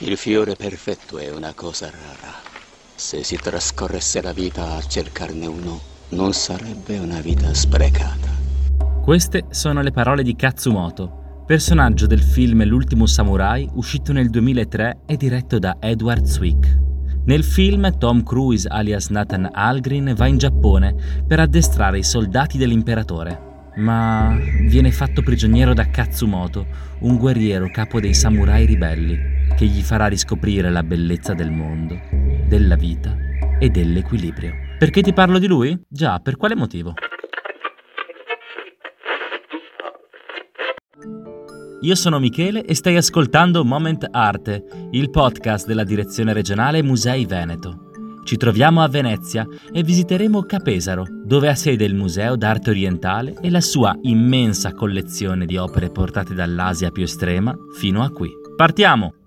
Il fiore perfetto è una cosa rara. Se si trascorresse la vita a cercarne uno, non sarebbe una vita sprecata. Queste sono le parole di Katsumoto, personaggio del film L'ultimo samurai, uscito nel 2003 e diretto da Edward Zwick. Nel film Tom Cruise alias Nathan Algren va in Giappone per addestrare i soldati dell'imperatore, ma viene fatto prigioniero da Katsumoto, un guerriero capo dei samurai ribelli, che gli farà riscoprire la bellezza del mondo, della vita e dell'equilibrio. Perché ti parlo di lui? Già, per quale motivo? Io sono Michele e stai ascoltando Moment Arte, il podcast della Direzione Regionale Musei Veneto. Ci troviamo a Venezia e visiteremo Capesaro, dove ha sede il Museo d'Arte Orientale e la sua immensa collezione di opere portate dall'Asia più estrema fino a qui. Partiamo!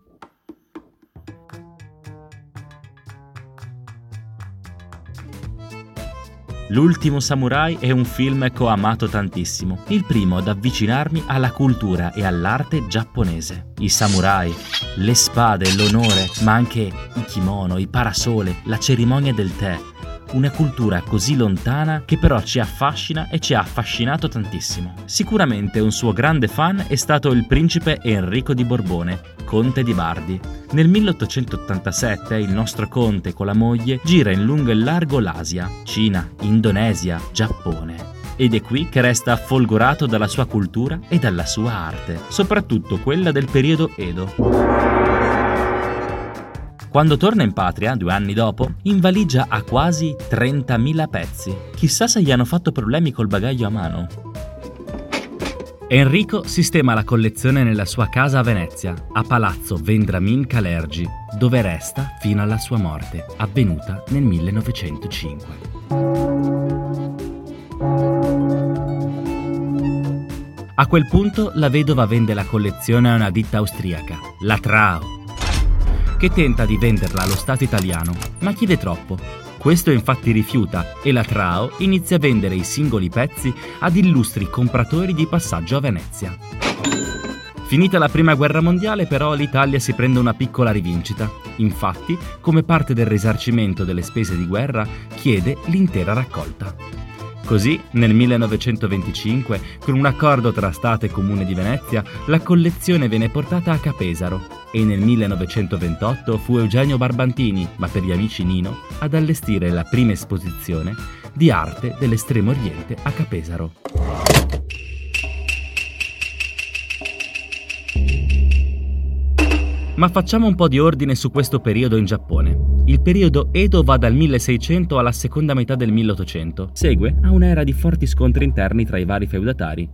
L'ultimo samurai è un film che ho amato tantissimo, il primo ad avvicinarmi alla cultura e all'arte giapponese. I samurai, le spade, l'onore, ma anche i kimono, i parasole, la cerimonia del tè, una cultura così lontana che però ci affascina e ci ha affascinato tantissimo. Sicuramente un suo grande fan è stato il principe Enrico di Borbone, conte di Bardi. Nel 1887 il nostro conte con la moglie gira in lungo e largo l'Asia, Cina, Indonesia, Giappone ed è qui che resta folgorato dalla sua cultura e dalla sua arte, soprattutto quella del periodo Edo. Quando torna in patria, due anni dopo, in valigia ha quasi 30.000 pezzi. Chissà se gli hanno fatto problemi col bagaglio a mano. Enrico sistema la collezione nella sua casa a Venezia, a Palazzo Vendramin Calergi, dove resta fino alla sua morte, avvenuta nel 1905. A quel punto la vedova vende la collezione a una ditta austriaca, la Trao, che tenta di venderla allo Stato italiano, ma chiede troppo. Questo infatti rifiuta e la Trao inizia a vendere i singoli pezzi ad illustri compratori di passaggio a Venezia. Finita la prima guerra mondiale però l'Italia si prende una piccola rivincita. Infatti, come parte del risarcimento delle spese di guerra, chiede l'intera raccolta. Così, nel 1925, con un accordo tra Stato e Comune di Venezia, la collezione venne portata a Capesaro e nel 1928 fu Eugenio Barbantini, ma per gli amici Nino, ad allestire la prima esposizione di arte dell'estremo oriente a Capesaro. Ma facciamo un po' di ordine su questo periodo in Giappone. Il periodo Edo va dal 1600 alla seconda metà del 1800. Segue a un'era di forti scontri interni tra i vari feudatari,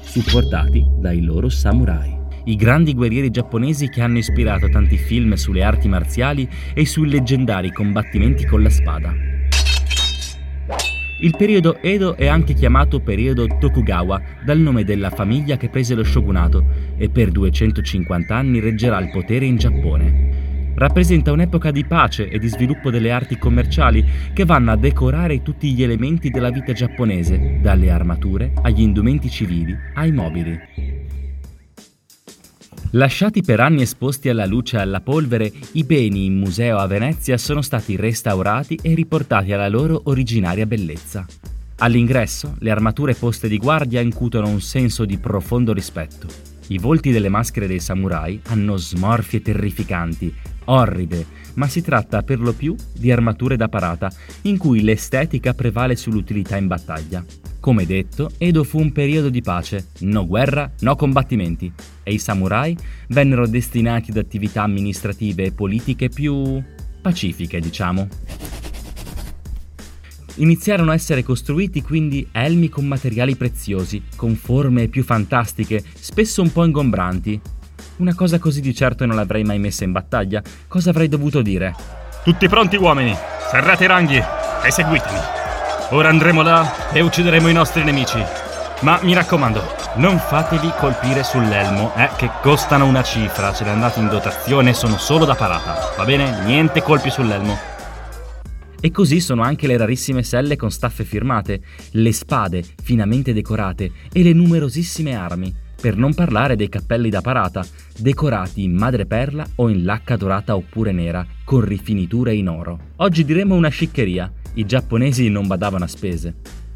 supportati dai loro samurai. I grandi guerrieri giapponesi che hanno ispirato tanti film sulle arti marziali e sui leggendari combattimenti con la spada. Il periodo Edo è anche chiamato periodo Tokugawa, dal nome della famiglia che prese lo shogunato e per 250 anni reggerà il potere in Giappone rappresenta un'epoca di pace e di sviluppo delle arti commerciali che vanno a decorare tutti gli elementi della vita giapponese, dalle armature agli indumenti civili ai mobili. Lasciati per anni esposti alla luce e alla polvere, i beni in museo a Venezia sono stati restaurati e riportati alla loro originaria bellezza. All'ingresso, le armature poste di guardia incutono un senso di profondo rispetto. I volti delle maschere dei samurai hanno smorfie terrificanti orride, ma si tratta per lo più di armature da parata, in cui l'estetica prevale sull'utilità in battaglia. Come detto, Edo fu un periodo di pace, no guerra, no combattimenti, e i samurai vennero destinati ad attività amministrative e politiche più pacifiche, diciamo. Iniziarono a essere costruiti quindi elmi con materiali preziosi, con forme più fantastiche, spesso un po' ingombranti, una cosa così di certo non l'avrei mai messa in battaglia. Cosa avrei dovuto dire? Tutti pronti uomini, serrate i ranghi e seguitemi. Ora andremo là e uccideremo i nostri nemici. Ma mi raccomando, non fatevi colpire sull'elmo, eh, che costano una cifra, ce le andate in dotazione sono solo da parata. Va bene? Niente colpi sull'elmo. E così sono anche le rarissime selle con staffe firmate, le spade finamente decorate e le numerosissime armi per non parlare dei cappelli da parata, decorati in madreperla o in lacca dorata oppure nera, con rifiniture in oro. Oggi diremo una sciccheria, i giapponesi non badavano a spese.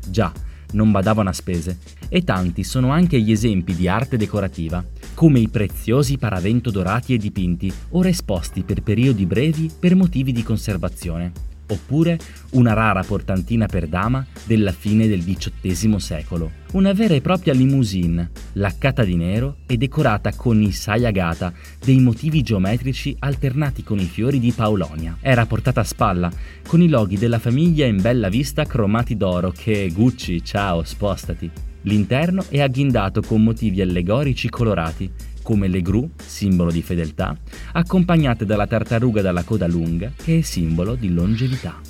Già, non badavano a spese, e tanti sono anche gli esempi di arte decorativa, come i preziosi paravento dorati e dipinti, ora esposti per periodi brevi per motivi di conservazione oppure una rara portantina per dama della fine del XVIII secolo, una vera e propria limousine, laccata di nero e decorata con i sayagata, dei motivi geometrici alternati con i fiori di Paolonia. Era portata a spalla, con i loghi della famiglia in bella vista cromati d'oro che Gucci, ciao, spostati. L'interno è agghindato con motivi allegorici colorati come le gru, simbolo di fedeltà, accompagnate dalla tartaruga dalla coda lunga, che è simbolo di longevità.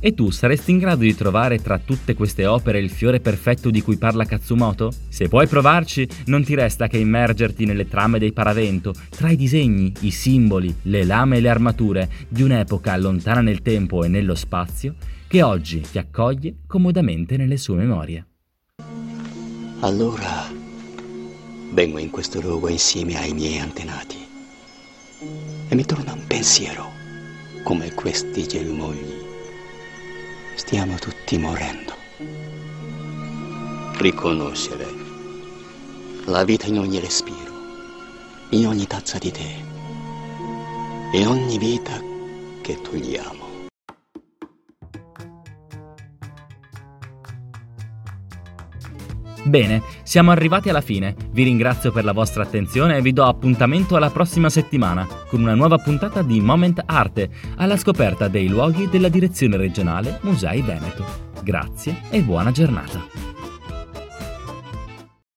E tu saresti in grado di trovare tra tutte queste opere il fiore perfetto di cui parla Katsumoto? Se puoi provarci, non ti resta che immergerti nelle trame dei paravento, tra i disegni, i simboli, le lame e le armature di un'epoca lontana nel tempo e nello spazio, che oggi ti accoglie comodamente nelle sue memorie. Allora, Vengo in questo luogo insieme ai miei antenati e mi torna un pensiero come questi germogli. Stiamo tutti morendo. Riconoscere la vita in ogni respiro, in ogni tazza di tè, in ogni vita che togliamo. Bene, siamo arrivati alla fine. Vi ringrazio per la vostra attenzione e vi do appuntamento alla prossima settimana con una nuova puntata di Moment Arte alla scoperta dei luoghi della Direzione Regionale Musei Veneto. Grazie e buona giornata.